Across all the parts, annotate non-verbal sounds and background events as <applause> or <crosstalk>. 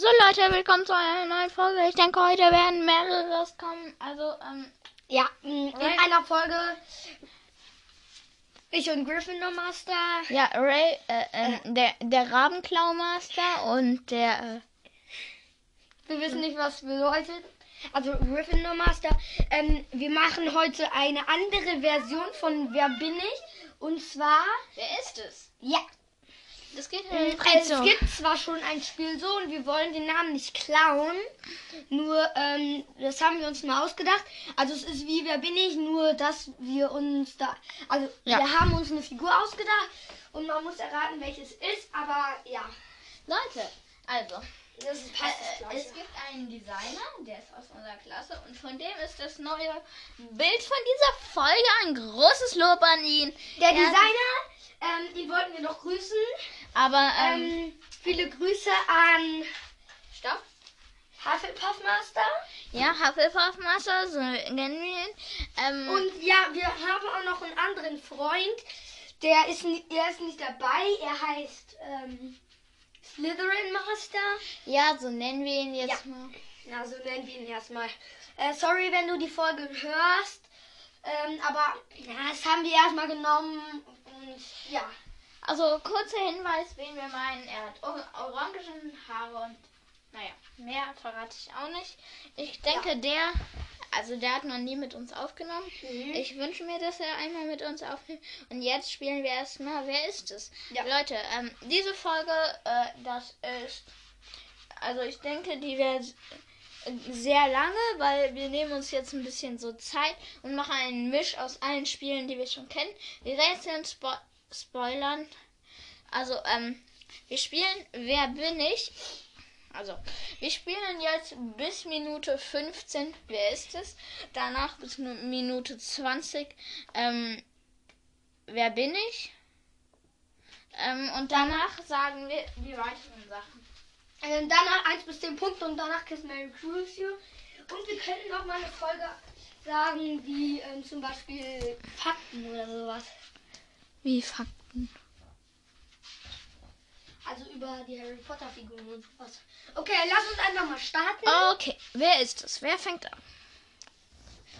So Leute, willkommen zu einer neuen Folge. Ich denke, heute werden mehrere rauskommen. Also, ähm, Ja, in Ray- einer Folge ich und Gryffindor Master. ja, Ray, äh, ähm, der, der Rabenklaumaster und der, äh, Wir wissen nicht, was bedeutet. Also Gryffindor Master. Ähm, wir machen heute eine andere Version von Wer bin ich? Und zwar, wer ist es? ja, Das geht äh, es gibt zwar schon ein Spiel so und wir wollen den Namen nicht klauen. Nur, ähm, das haben wir uns mal ausgedacht. Also es ist wie Wer bin ich? Nur, dass wir uns da, also Ja. wir haben uns eine Figur ausgedacht und man muss erraten, welches ist. Aber ja, Leute, also, das ist passt das äh, es gibt einen Designer, der ist aus unserer Klasse und von dem ist das neue Bild von dieser Folge ein großes Lob an ihn. Der Er- Designer, ähm, den wollten wir noch grüßen. Aber, ähm, Ähm, viele Grüße an stopp. Hufflepuff Master. Ja, Hufflepuff Master, so nennen wir ihn. Ähm, Und ja, wir haben auch noch einen anderen Freund. Der ist, er ist nicht dabei. Er heißt ähm, Slytherin Master. ja, so nennen wir ihn jetzt Ja. mal. Na, so nennen wir ihn erstmal. Äh, sorry, wenn du die Folge hörst. Ähm, aber ja, das haben wir erstmal genommen. Und ja. Also, kurzer Hinweis, wen wir meinen. Er hat or orangen Haare und, naja, mehr verrate ich auch nicht. Ich denke, der, also der hat noch nie mit uns aufgenommen. Mhm. Ich wünsche mir, dass er einmal mit uns aufnimmt. Und jetzt spielen wir erstmal, wer ist es? Ja. Leute, ähm, diese Folge, äh, das ist, also ich denke, die wird sehr lange, weil wir nehmen uns jetzt ein bisschen so Zeit und machen einen Misch aus allen Spielen, die wir schon kennen. Die Rätsel spo spoilern. Also, ähm, wir spielen Wer bin ich? Also, wir spielen jetzt bis Minute 15, wer ist es? Danach bis Nu- Minute 20, ähm, wer bin ich? Ähm, und danach sagen wir die weiteren Sachen. Ähm, danach 1 bis 10 Punkte und danach Kiss Mary Cruise You. Und wir könnten noch mal eine Folge sagen, wie ähm, zum Beispiel Fakten oder sowas. Wie Fakten. Also über die Harry Potter Figuren und sowas. Okay, lass uns einfach mal starten. Okay, wer ist es? Wer fängt an?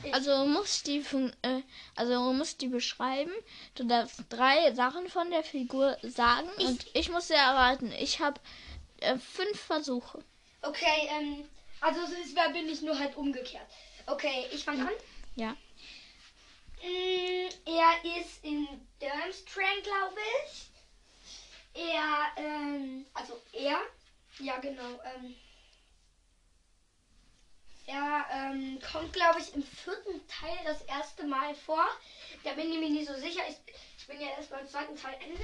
Ich. Also muss die äh, also muss die beschreiben. Du darfst drei Sachen von der Figur sagen und ich muss sie erraten. Ich habe äh, fünf Versuche. Okay, ähm, also es wer bin ich nur halt umgekehrt. Okay, ich fange an. Ja. Mm, er ist in Durmstrang, glaube ich. Er, ähm, also er, ja genau, ähm, er ähm, kommt, glaube ich, im vierten Teil das erste Mal vor. Da bin ich mir nicht so sicher. Ich, ich bin ja erst beim zweiten Teil Ende.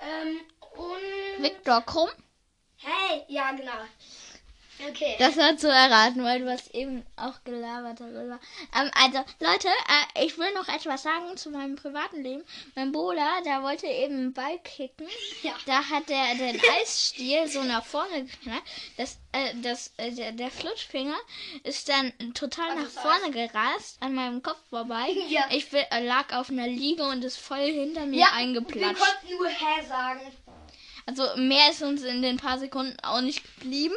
Ähm, und. Viktor Krumm. Hey, ja, genau. Okay. Das war zu erraten, weil du hast eben auch gelabert darüber. Ähm, also, Leute, äh, ich will noch etwas sagen zu meinem privaten Leben. Mein Bruder, der wollte eben einen Ball kicken. <laughs> Ja. Da hat er den <laughs> Eisstiel so nach vorne geknallt. Das, äh, das, äh, der, der Flutschfinger ist dann total Also nach vorne gerast, an meinem Kopf vorbei. <laughs> Ja. Ich will, äh, lag auf einer Liege und ist voll hinter mir ja, wir eingeplatscht. konnten nur Hä sagen. Also mehr ist uns in den paar Sekunden auch nicht geblieben.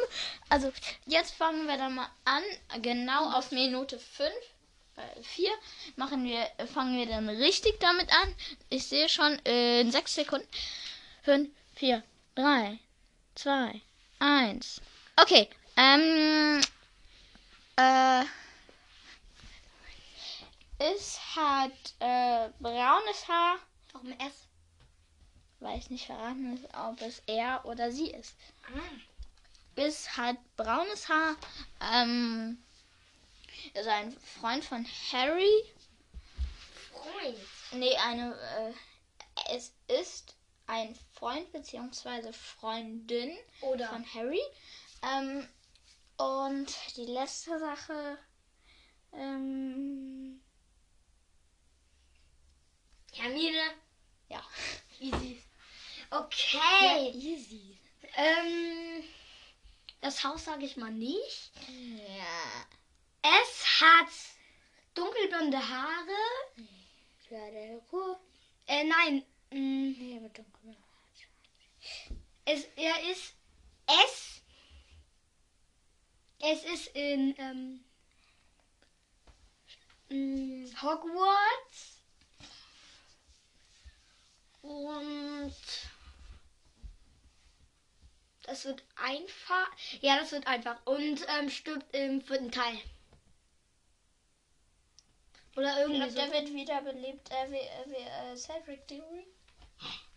Also jetzt fangen wir dann mal an. Genau auf Minute 5, äh, 4 machen wir, äh, fangen wir dann richtig damit an. Ich sehe schon äh, in 6 Sekunden. 5, 4, 3, 2, 1. Okay. Ähm, äh, es hat äh, braunes Haar. Warum S? Weiß nicht verraten, ist, ob es er oder sie ist. Ah. Es hat braunes Haar. Ähm, ist ein Freund von Harry. Freund. Nee, eine. Äh, es ist ein Freund bzw. Freundin Oder? von Harry. Ähm, und die letzte Sache. Ähm, Hermine. ja. Easy. Okay. easy. Ähm, das Haus sage ich mal nicht. Ja. Es hat dunkelblonde Haare. Ja, der Ruhe. Äh, nein. mm, Nee, mit dunkelem Es, er ist S. Es ist in ähm, mh, Hogwarts. Und das wird einfach. Ja, das wird einfach. Und ähm, stirbt im vierten Teil. Oder Ich irgendwie glaube, so. der wird wiederbelebt, äh, wie, äh, wie äh, Cedric Diggory.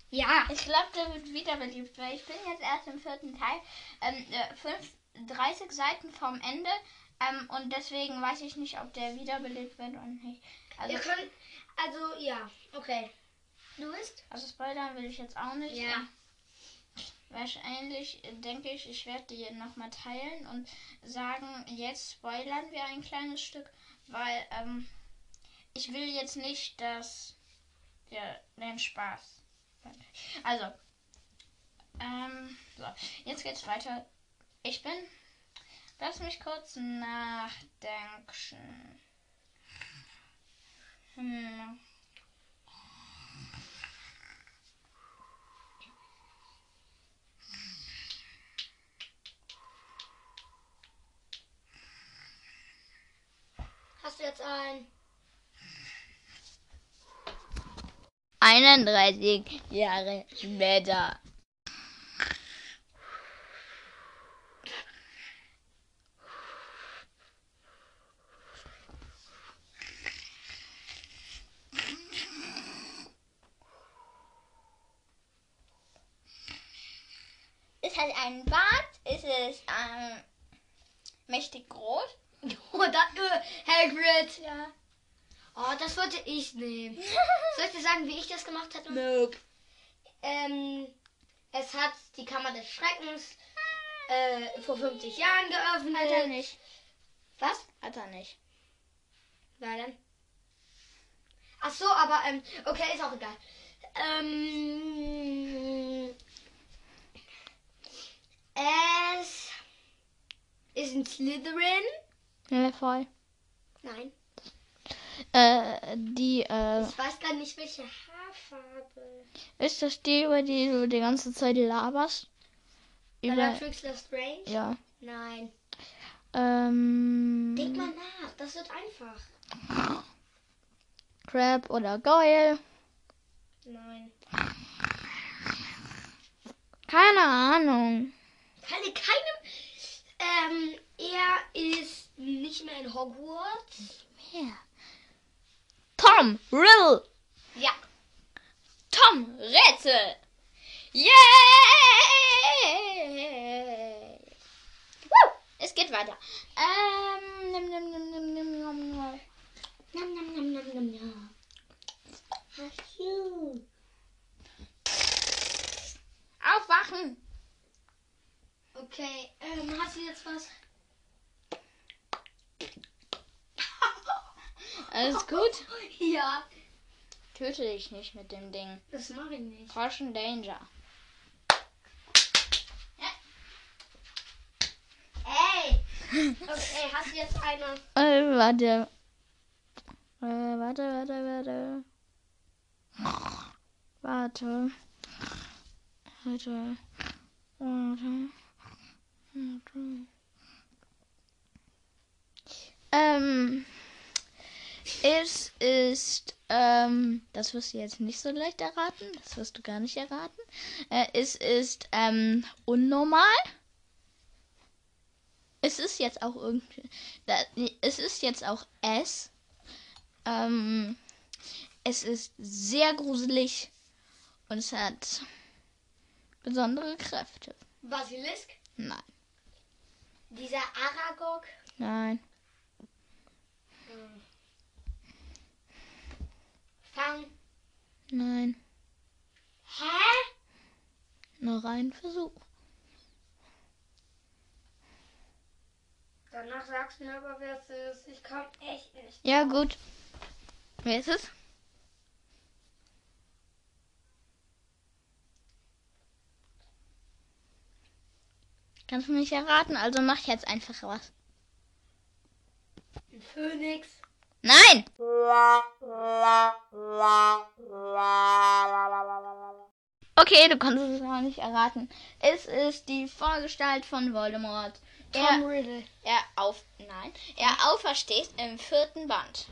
Ja. Ich glaube, der wird wiederbelebt, weil ich bin jetzt erst im vierten Teil. Ähm, äh, fünf, 30 Seiten vom Ende. Ähm, und deswegen weiß ich nicht, ob der wiederbelebt wird oder nicht. Also, Wir können. Also, ja. Okay. Du bist? also spoilern will ich jetzt auch nicht. Ja. Wahrscheinlich äh, denke ich, ich werde die nochmal teilen und sagen, jetzt spoilern wir ein kleines Stück, weil ähm, ich will jetzt nicht, dass der den Spaß. Also, ähm, so, jetzt geht's weiter. Ich bin. Lass mich kurz nachdenken. Hm. Hast du jetzt ein. 31 Jahre später. Es hat einen Bart, es ist ähm, mächtig groß. <laughs> Oh, da. Äh, Hagrid. Ja. Oh, das wollte ich nehmen. <laughs> Soll ich dir sagen, wie ich das gemacht hätte? Nope. Ähm, es hat die Kammer des Schreckens äh, vor 50 Jahren geöffnet. Hat er nicht. Was? Hat er nicht. Wer denn? Ach so, aber ähm, okay, ist auch egal. Ähm, es ist ein Slytherin. Voll. Nein. Äh, die, äh, Ich weiß gar nicht, welche Haarfarbe. ist das die, über die du die ganze Zeit laberst? Über, Bellatrix Lestrange? ja. Nein. Ähm, Denk mal nach, das wird einfach. Crab oder Goyle? Nein. Keine Ahnung. Keine, keine. Ähm, er ist nicht mehr in Hogwarts. Wer? Tom Riddle. Ja. Tom Rätsel. Yay! Woo! Es geht weiter. Ähm, nimm, nimm, nimm, nimm, nimm, nimm, nimm. Nam, nam, nam, nam, nam, nam. Achoo. Aufwachen. Okay, ähm, hast du jetzt was? Alles gut? Ja. Töte dich nicht mit dem Ding. Das mache ich nicht. Caution Danger. Ey! Okay, hast du jetzt eine? Äh, warte. Äh, warte, warte, warte. Warte. Warte. Warte. Warte. Ähm. Es ist, ähm, das wirst du jetzt nicht so leicht erraten. Das wirst du gar nicht erraten. Äh, es ist, ähm, unnormal. Es ist jetzt auch irgendwie, da, es ist jetzt auch S. Ähm, es ist sehr gruselig und es hat besondere Kräfte. Basilisk? Nein, Dieser Aragog? nein, Hm. Fang. nein. Hä? Noch ein Versuch. Danach sagst du mir aber, wer es ist. Ich komm echt nicht. Ja, gut. Wer ist es? Kannst du nicht erraten, also mach jetzt einfach was. Ein Phönix. Nein! Okay, du konntest es auch nicht erraten. Es ist die Vorgestalt von Voldemort. Tom Er, Riddle. er auf, nein, er aufersteht im vierten Band.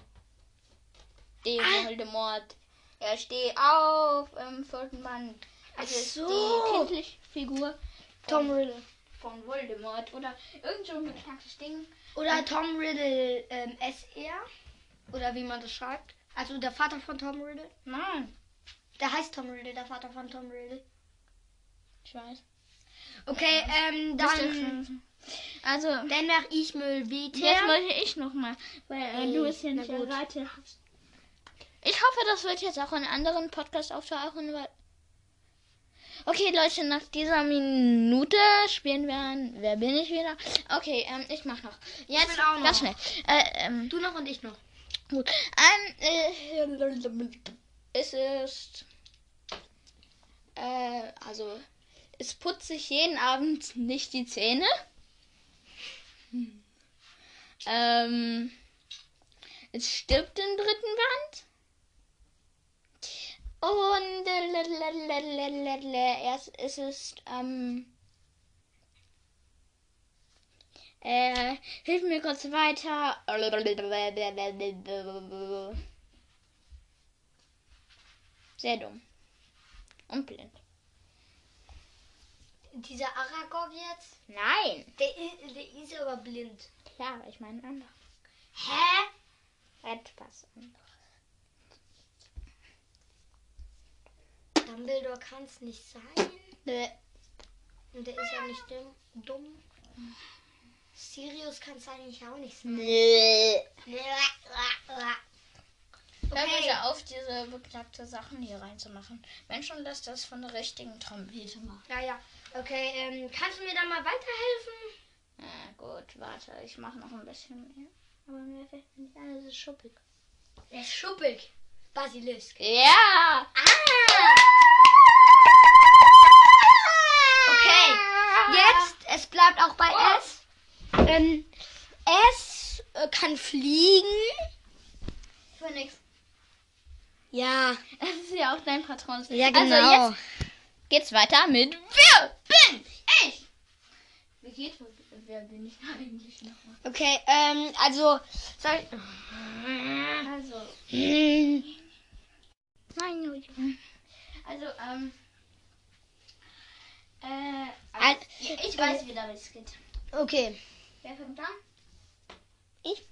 Die Ah. Voldemort. Er steht auf im vierten Band. Ach Es ist so. die kindliche Figur Tom Riddle. von Voldemort oder irgend so ein beknacktes Ding. Oder Tom Riddle ähm, SR. Oder wie man das schreibt. Also der Vater von Tom Riddle. Nein, Der heißt Tom Riddle, der Vater von Tom Riddle. ich weiß. Okay, ähm, dann, Also, dann mach ich mal jetzt weiter. wollte ich noch mal, weil äh, du es Na nicht erraten hast. Ich hoffe, das wird jetzt auch in anderen Podcasts auftauchen, weil. Okay, Leute, nach dieser Minute spielen wir an. Wer bin ich wieder? Okay, ähm, ich mach noch. Jetzt bin auch noch. ganz schnell. Äh, ähm, Du noch und ich noch. Gut. Ähm, äh, es ist. Äh, also. Es putzt sich jeden Abend nicht die Zähne. Ähm, es stirbt im dritten Band. Und äh, es, es ist, ähm, äh, hilf mir kurz weiter. Sehr dumm. Und blind. Dieser Aragog jetzt, Nein. der, der ist aber blind. Klar, ich meine anders. Hä? Etwas anderes. Dumbledore kann es nicht sein. Nö. Und der ist ja nicht dumm. Sirius kann es eigentlich auch nicht sein. Nö. Hör Okay. bitte auf, diese beknackte Sachen hier reinzumachen. Wenn schon, lass das von der richtigen Trompete machen. Ja, ja. Okay, ähm, kannst du mir da mal weiterhelfen? Ja, gut, warte, ich mache noch ein bisschen mehr. Aber mir fällt nicht ein, es ist schuppig. Er ist schuppig. Basilisk. Ja! Ah! Okay, jetzt, es bleibt auch bei S. Ähm, S äh, kann fliegen. Phoenix. Ja, Das ist ja auch dein Patron. ja Also genau. jetzt geht's weiter mit Wer bin ich? Wie geht wer bin ich eigentlich nochmal? Okay, ähm, also, soll ich... Also, Hm, Nein. Also, ähm. Äh. Al- Also, ich, ich weiß wieder, wie es geht. Okay, Wer fängt an? Ich.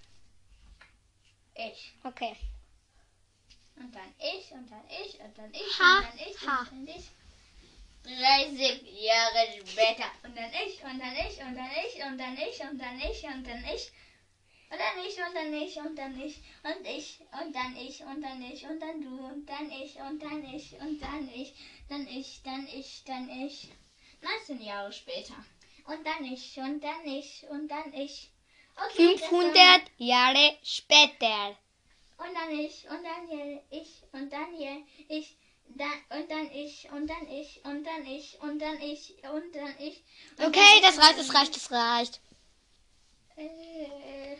Ich. okay. Und dann ich, und dann ich, und dann ich, Ha, und dann ich, ha. und dann ich. 30 Jahre später. Und dann ich, und dann ich, und dann ich, und dann ich, und dann ich, und dann ich. Und dann ich, und dann ich, und dann ich, und ich, und dann ich, und dann ich, und dann du, und dann ich, und dann ich, und dann ich, dann ich, dann ich, dann ich. 19 Jahre später. Und dann ich, und dann ich, und dann ich. Okay, das war- 500 Jahre später. und dann ich, und dann hier ich, und dann hier ich, dann, und dann ich, und dann ich, und dann ich, und dann ich, und dann ich. und Okay, dann das ich, reicht, das reicht, das reicht. Äh,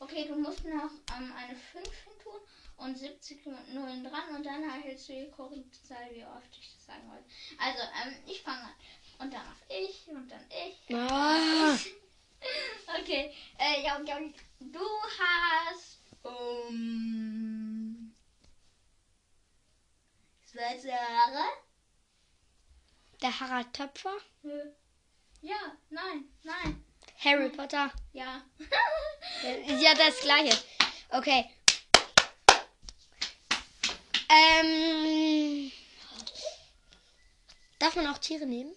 okay, du musst noch ähm, eine 5 hin tun und 70 Nullen dran und dann erhältst du die korrekte Zahl, wie oft ich das sagen wollte. Also, ähm, ich fange an. Und dann auf ich, und dann ich. Ah. <laughs> Okay, äh, ja, ja, du hast um schwarze Haare? Der Harald Töpfer? Ja, nein, nein, Harry Potter? ja. Ist <laughs> ja das gleiche. Okay. Ähm. Darf man auch Tiere nehmen?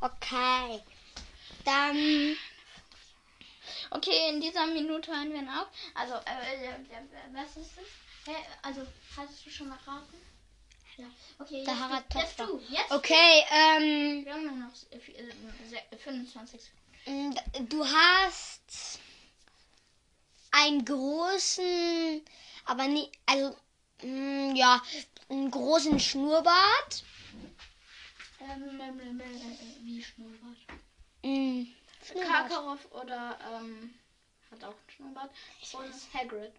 Okay. Dann. Okay, in dieser Minute hören wir auf. Also, äh, äh, äh, was ist das? Hä? Also, hast du schon mal raten? Ja. Okay, Der jetzt, jetzt du, jetzt. Okay, ähm. Wir haben nur noch äh, vier- äh, se- 25 Sekunden. Mm, Du hast einen großen, aber nie, also, mm, ja, einen großen Schnurrbart. Ähm, ähm, ähm, äh, wie Schnurrbart? Mm, Schnurrbart. Karkaroff oder, ähm, hat auch einen Schnurrbart. Und Hagrid.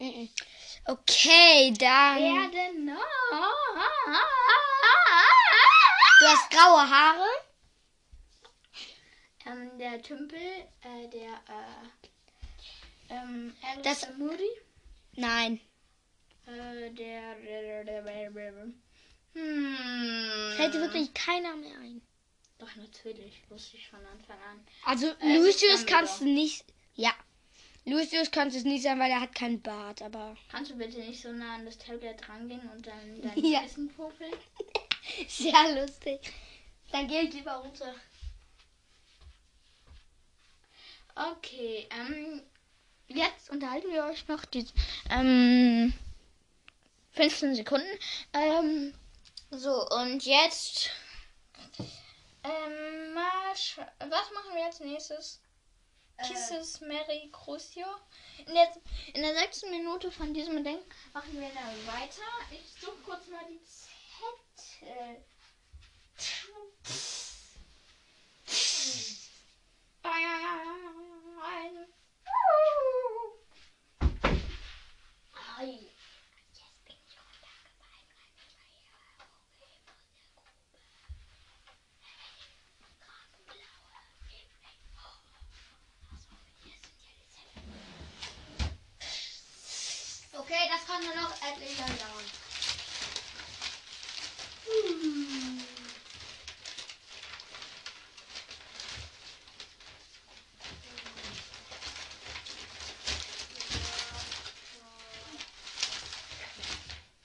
Mhm. Okay, dann. Wer denn noch? Du hast graue Haare. Ähm, der Tümpel, äh, der, äh, ähm, Das- Alistair Moody. Nein. Äh, der, der, der, der, der, der, hm. Fällt dir wirklich keiner mehr ein. Doch, natürlich. Wusste ich von Anfang an. Also Äh, Lucius kannst du nicht. Ja. Lucius kannst du es nicht sein, weil er hat keinen Bart, aber. Kannst du bitte nicht so nah an das Tablet rangehen und dann dein <laughs> Ja. Kissen popeln? <laughs> Sehr lustig. Dann geh ich lieber runter. Okay, ähm, jetzt unterhalten wir euch noch die, ähm, 15 Sekunden. Ähm, so, und jetzt, ähm, was machen wir als nächstes? Kisses Mary Crucio. In der, in der sechsten Minute von diesem Ding machen wir dann weiter. Ich suche kurz mal die Zettel. Ei. Jetzt bin ich runtergefallen. Okay, das kann nur noch etlich lang dauern.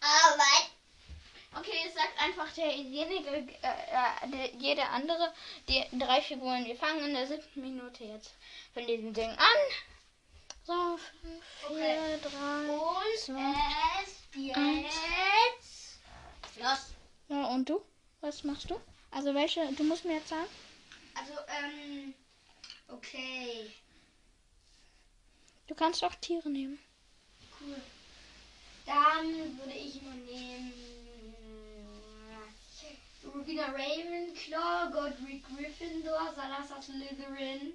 Arbeit. Okay, sagt einfach derjenige, äh, äh, der, jeder andere, die drei Figuren. Wir fangen in der siebten Minute jetzt von diesem Ding an. So, fünf, vier, Okay. drei, Und zwei. es eins. jetzt. Los. Ja, und du? Was machst du? Also welche? Du musst mir jetzt sagen. Also, ähm. Okay. Du kannst auch Tiere nehmen. Cool. Dann würde ich mal nehmen. Rubina Ravenclaw, Godric Gryffindor, Salazar Slytherin.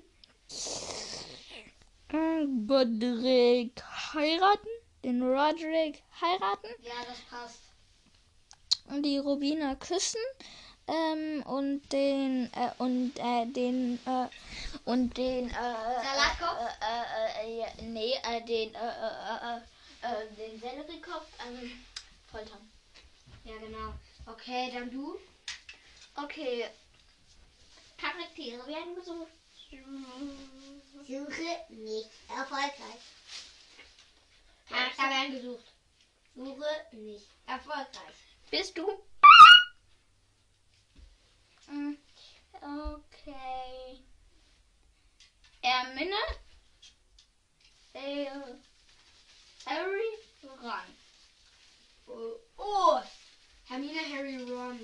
Godric heiraten? Den Roderick heiraten? Ja, das passt. Und die Rubina küssen? Ähm, und den, äh, und, äh, den, äh, und den, äh, Salatkopf? Äh, äh, äh, nee, äh, den, den Selleriekopf, ähm, foltern. Ja, genau. Okay, dann du. Okay. Charaktere werden gesucht. Suche nicht erfolgreich. Charakter werden gesucht. Suche nicht erfolgreich. Bist du? Mm, Okay. Erminne. Äh, Harry Ron. Oh, oh. Hermine, Harry, Ron.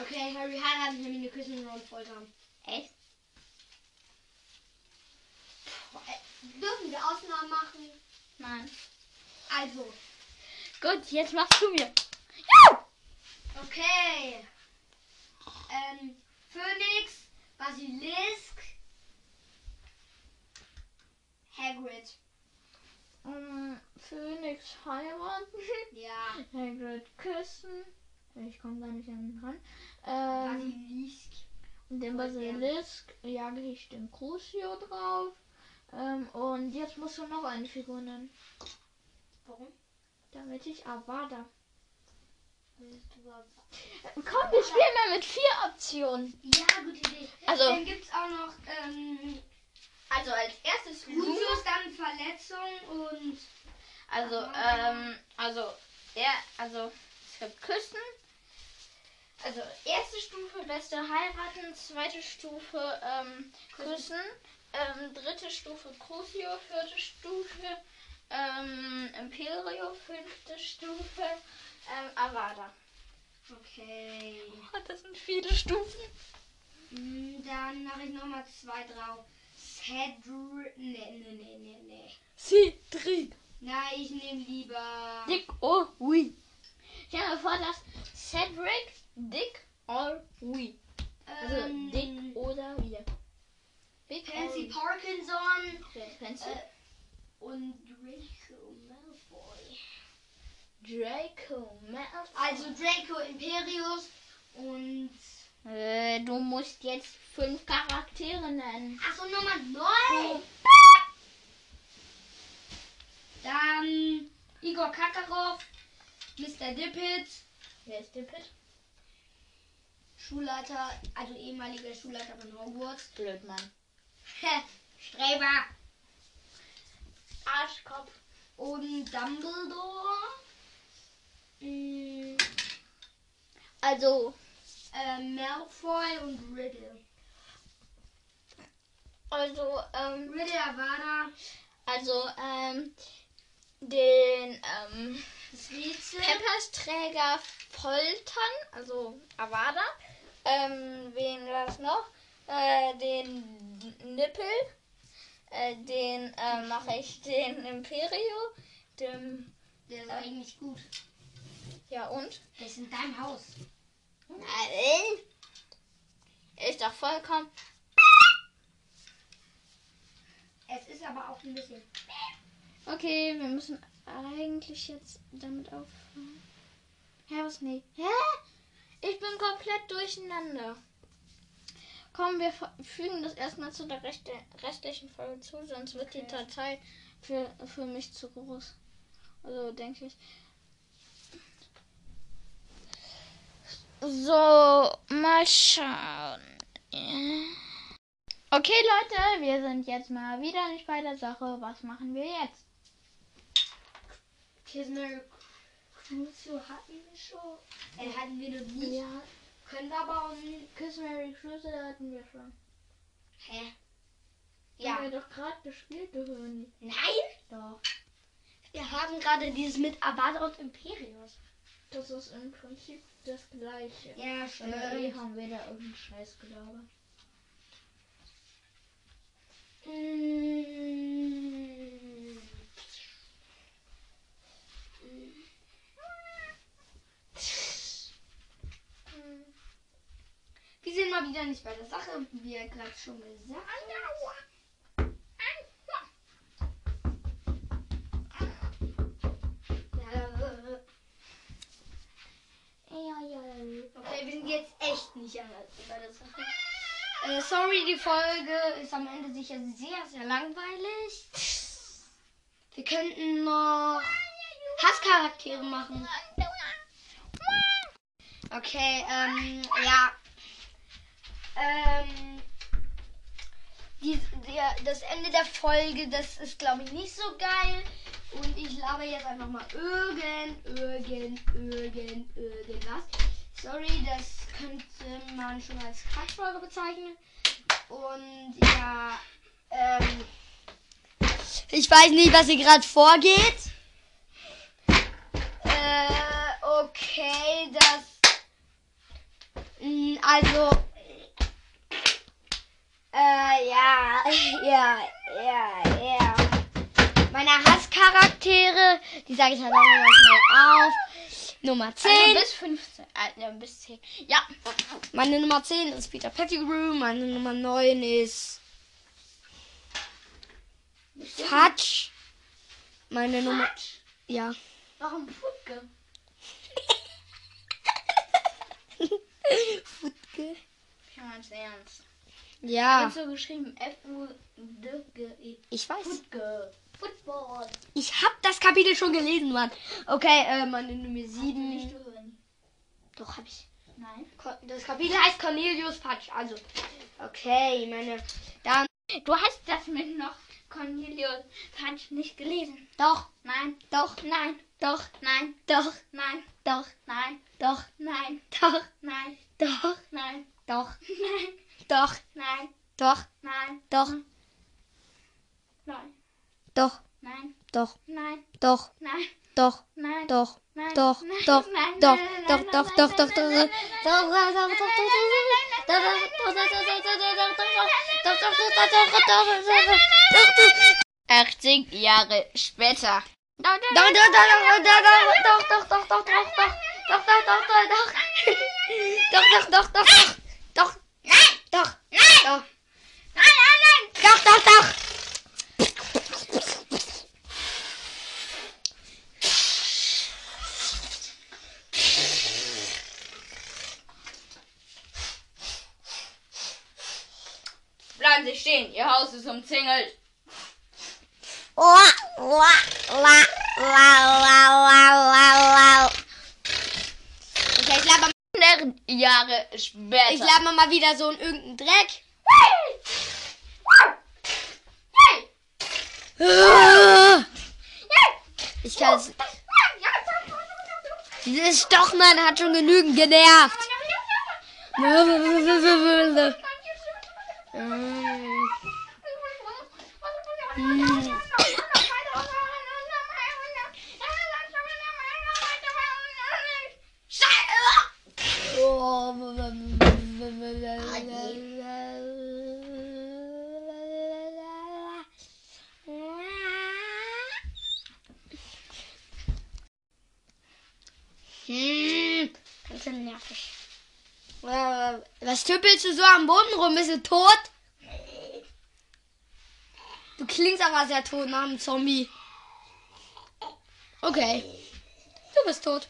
Okay, Harry heiraten, Hermine küssen, Ron foltern. Echt? Äh, dürfen wir Ausnahmen machen? Nein. Also, Gut, jetzt machst du mir. Okay. Ähm, Phoenix, Basilisk, Hagrid. Um, Phoenix heiraten. <laughs> Ja. Hagrid küssen. Ich komme gar nicht an ihn ran. Ähm, Basilisk. und den. Basilisk jage ich den Crucio drauf. Ähm, und jetzt musst du noch eine Figur nennen. Warum? Damit ich Avada. Was? Komm, wir spielen mal mit vier Optionen. Ja, gute Idee. Also- Dann gibt es auch noch ähm, Also als erstes Lucius, dann Verletzung und Also, ähm, also, ja, also, es gibt Küssen. Also, erste Stufe, beste heiraten, zweite Stufe, ähm, küssen, ähm, dritte Stufe Crucio, vierte Stufe, ähm, Imperio, fünfte Stufe, ähm, Avada. Okay. Oh, das sind viele Stufen. Mm, Dann mache ich nochmal zwei drauf. Cedric. Nee, nee, nee, nee, nee. Cedric. Nein, ich nehme lieber. Dick or oui. Stell dir vor, dass Cedric, Dick or oui. Also, ähm, Dick oder wir. Dick Pansy or Parkinson Pansy? äh, und Draco Draco Malfoy. Also Draco Imperius und. Äh, du musst jetzt fünf Charaktere nennen. Achso, Nummer 9. Dann Igor Kakarov, Mr. Dippet, Wer ist der Pit? Schulleiter, also ehemaliger Schulleiter von Hogwarts. Blödmann. Streber. Arschkopf. Und Dumbledore. Mm, Also, äh, Malfoy und Riddle. also, ähm, Riddle Avada, also, ähm, den, ähm. Peppers-Träger foltern, also Avada. Ähm, wen war das noch? Äh, den Nippel. Äh, den äh, mache ich den Imperio. Dem, Der ist eigentlich gut. Ja und? Der ist in deinem Haus. Nein. Ist doch vollkommen. Es ist aber auch ein bisschen. Okay, wir müssen eigentlich jetzt damit aufhören. Hä, was nee? Hä? Ich bin komplett durcheinander. Komm, wir fügen das erstmal zu der rechte, restlichen Folge zu, sonst wird die Okay. Datei für, für mich zu groß. Also denke ich. So, mal schauen. Okay, Leute, wir sind jetzt mal wieder nicht bei der Sache. Was machen wir jetzt? Kisner Crusoe hatten wir schon. Äh, hatten wir noch nie. Ja, Können wir aber auch nicht. Kiss Mary Crusoe hatten wir schon. Hä? Ja. Haben wir doch gerade gespielt, du Höni. Nein! Doch. Wir haben gerade dieses mit Avada und Imperius. Das ist im Prinzip das gleiche. Ja, Aber eh haben wir da irgendeinen Scheiß gelabert. Wir sind mal wieder nicht bei der Sache, wie er gerade schon gesagt hat. Okay, wir sind jetzt echt nicht bei der Sache. Äh, sorry, die Folge ist am Ende sicher sehr, sehr langweilig. Wir könnten noch Hasscharaktere machen. Okay, ähm, ja. Ähm, die, der, das Ende der Folge, das ist, glaube ich, nicht so geil. Und ich laber jetzt einfach mal irgend, irgend, irgend, irgendwas. Sorry, das könnte man schon als Kackfolge bezeichnen. Und ja, ähm, ich weiß nicht, was hier gerade vorgeht. Äh, okay, das. Mm, Also. Äh, ja, <laughs> ja, ja, ja. Meine Hasscharaktere, die sage ich halt auch mal schnell auf. Nummer 10. Also bis 15. Äh, ja, bis 10. Ja. Meine Nummer 10 ist Peter Pettigrew. Meine Nummer 9 ist Fudge. Meine Nummer. Ja. Warum Futke? Futke. <laughs> Ich mein's ernst. Ja, Wird so geschrieben F-U-D-G-E. ich weiß. Futke. Football. Ich hab das Kapitel schon gelesen, Mann. Okay, äh, meine Nummer Nicht 7. du Höni. Doch, hab ich. Nein. Das Kapitel heißt Cornelius Fudge. Also, okay, meine. Dann. Du hast das mit noch Cornelius Punch nicht gelesen. Doch, Nein. doch, Nein. doch, Nein. doch, Nein. doch, Nein. doch, Nein. doch, Nein. doch, Nein. doch, Nein. doch, Nein. doch, Nein. doch, Nein. Doch, Nein. doch, Nein. doch, Nein. doch, Nein. doch, Nein. doch, Nein. doch, Nein. doch, Nein. doch, Nein. doch, Nein. doch, Nein. doch, Nein. doch, Nein. doch, Nein. doch, doch, doch, doch, doch, 80 Jahre später. Doch, doch, doch, doch, doch, doch, doch, doch, doch, doch, doch, doch, doch, doch, doch. Doch, doch, doch, doch, doch. Doch. Doch. Doch. Doch, doch, doch. bleiben Sie stehen. Ihr Haus ist umzingelt. Wow, wow, wow, wow, wow, wow. Okay, ich laber, 100 Jahre später. ich laber mal wieder so in irgendeinen Dreck. Ich kann es. Dieses Stochmann hat schon genügend genervt. <laughs> <laughs> <laughs> schön nervig. Äh, Was tüppelst du so am Boden rum? Bist du tot? Du klingst aber sehr tot nach einem Zombie. Okay. Du bist tot.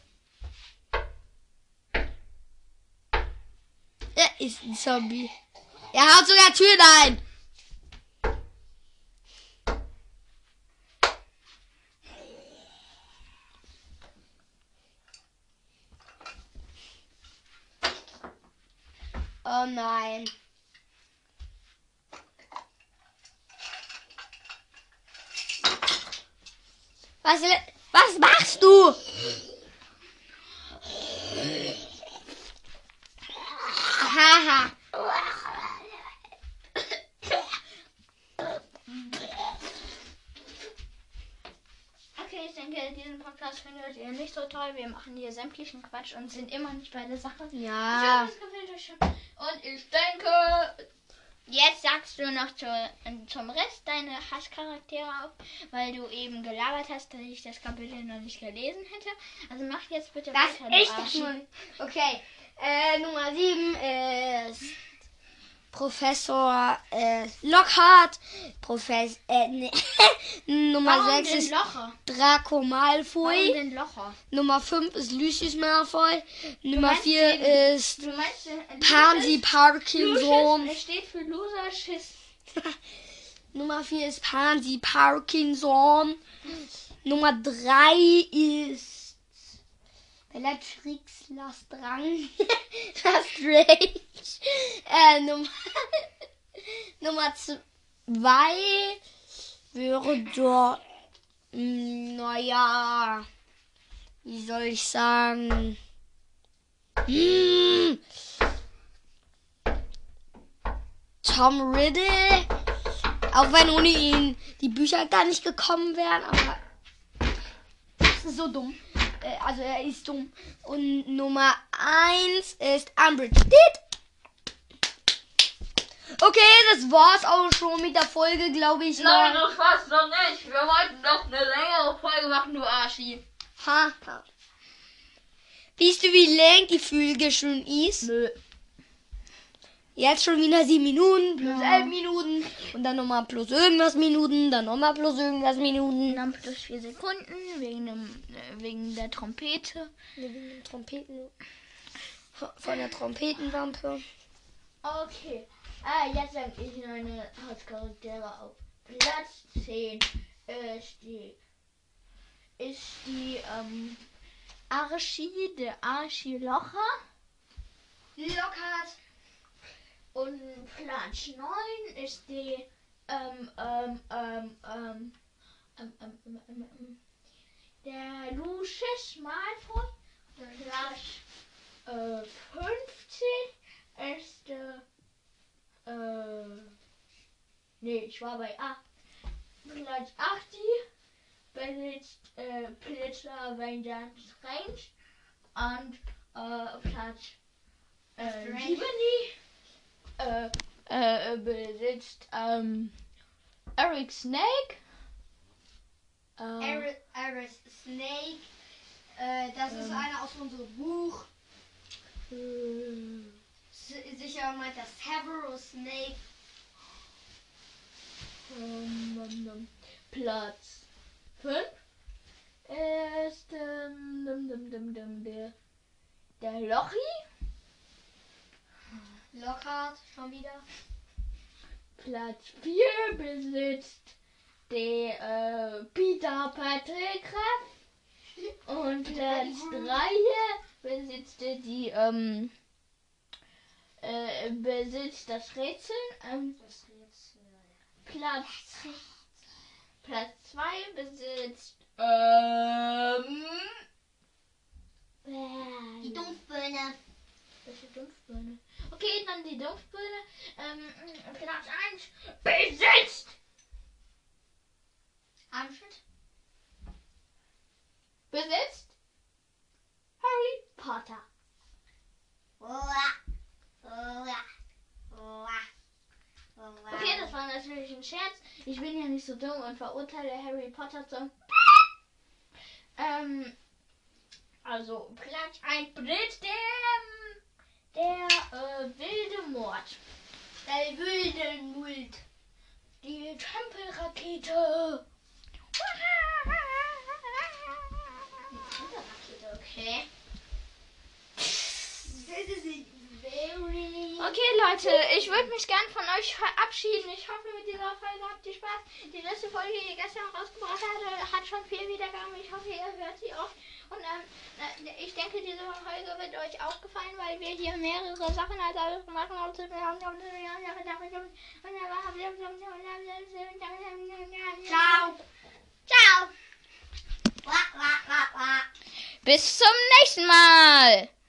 Er ist ein Zombie. Er haut sogar Türen ein. Oh nein. Was, was machst du? Haha. Okay, ich denke, diesen Podcast findet ihr nicht so toll. Wir machen hier sämtlichen Quatsch und sind immer nicht bei der Sache. Ich Ja. hoffe, es gefällt euch schon. Und ich denke, jetzt sagst du noch zu, zum Rest deine Hasscharaktere auf, weil du eben gelabert hast, dass ich das Kapitel noch nicht gelesen hätte. Also mach jetzt bitte Das weiter. ist Arsch. schon. Okay. Äh, Nummer 7 ist Professor äh, Lockhart. Professor. Äh, nee. <laughs> Nummer Warum 6 den ist? Draco Malfoy. Nummer 5 ist Lucius Malfoy. Nummer meinst 4 den- ist den Pansy? Parkinson. Es steht für Loser Schiss. <laughs> Nummer 4 ist Pansy Parkinson. Nummer 3 ist Bellatrix Lestrange. Lestrange. <laughs> äh, Nummer, Nummer 2 wäre dort, mm, naja, wie soll ich sagen? Hm, Tom Riddle. Auch wenn ohne ihn die Bücher gar nicht gekommen wären, aber das ist so dumm. Äh, Also er ist dumm. Und Nummer 1 ist Umbridge. Okay, das war's auch schon mit der Folge, glaube ich. Nein, das war's noch nicht. Wir wollten doch eine längere Folge machen, du Arschi. Ha, ha. Weißt du, wie lang die Folge schon ist? Nö. Jetzt schon wieder 7 Minuten, plus Ja. 11 Minuten und dann nochmal plus irgendwas Minuten, dann nochmal plus irgendwas Minuten. Dann plus vier Sekunden wegen, dem, äh, wegen der Trompete. Wegen dem Trompeten. Von der Trompetenwampe. Okay. Ah, jetzt sag ich meine Hauptcharaktere auf. Platz 10 ist die ist die ähm, Archie, der Archie Locher. Lockhart. Und Platz 9 ist die ähm, ähm, ähm, ähm, ähm, ähm, ähm, ähm, ähm, der Lucius Malfoy. Platz äh, 15 ist der äh, nee, ich war bei 8. Platz 8 besitzt äh, Blitzer Avenger Strange und äh, Platz äh, Strange. 7 äh, äh, besitzt ähm, Eric Snake. Äh, Aris, Aris Snake. Äh, das ist Ähm. einer aus unserem Buch. äh, Meint das Severus Snake. ähm, Platz 5 ist ähm, dum, dum, dum, der, der Lochi. Lockhart schon wieder. Platz 4 besitzt der äh, Peter Patrick <laughs> und Platz 3 besitzt die ähm, äh, besitzt das Rätsel. Ähm, Das Rätsel. Platz Platz 2 besitzt ähm, Die äh, Dumpfbirne. welche Dumpfbirne? Okay, dann die Dumpfbirne. Ähm, Platz 1 besitzt Armschnitt. besitzt Harry Potter. Uah. Uah. Uah. Uah. Okay, das war natürlich ein Scherz. Ich bin ja nicht so dumm und verurteile Harry Potter zum. Ähm, also Platz 1 besitzt der, der äh, wilde Mord. Der wilde Mult. Die Tempelrakete. Okay. Das ist very. Okay, Leute, ich würde mich gern von euch verabschieden. Ich hoffe, mit dieser Folge habt ihr Spaß. Die letzte Folge, die ich gestern rausgebracht hatte, hat schon viel Wiedergaben. Ich hoffe, ihr hört sie oft. Und ähm, äh, ich denke, diese Folge wird euch auch gefallen, weil wir hier mehrere Sachen als alles machen. Ciao. Ciao. Bis zum nächsten Mal.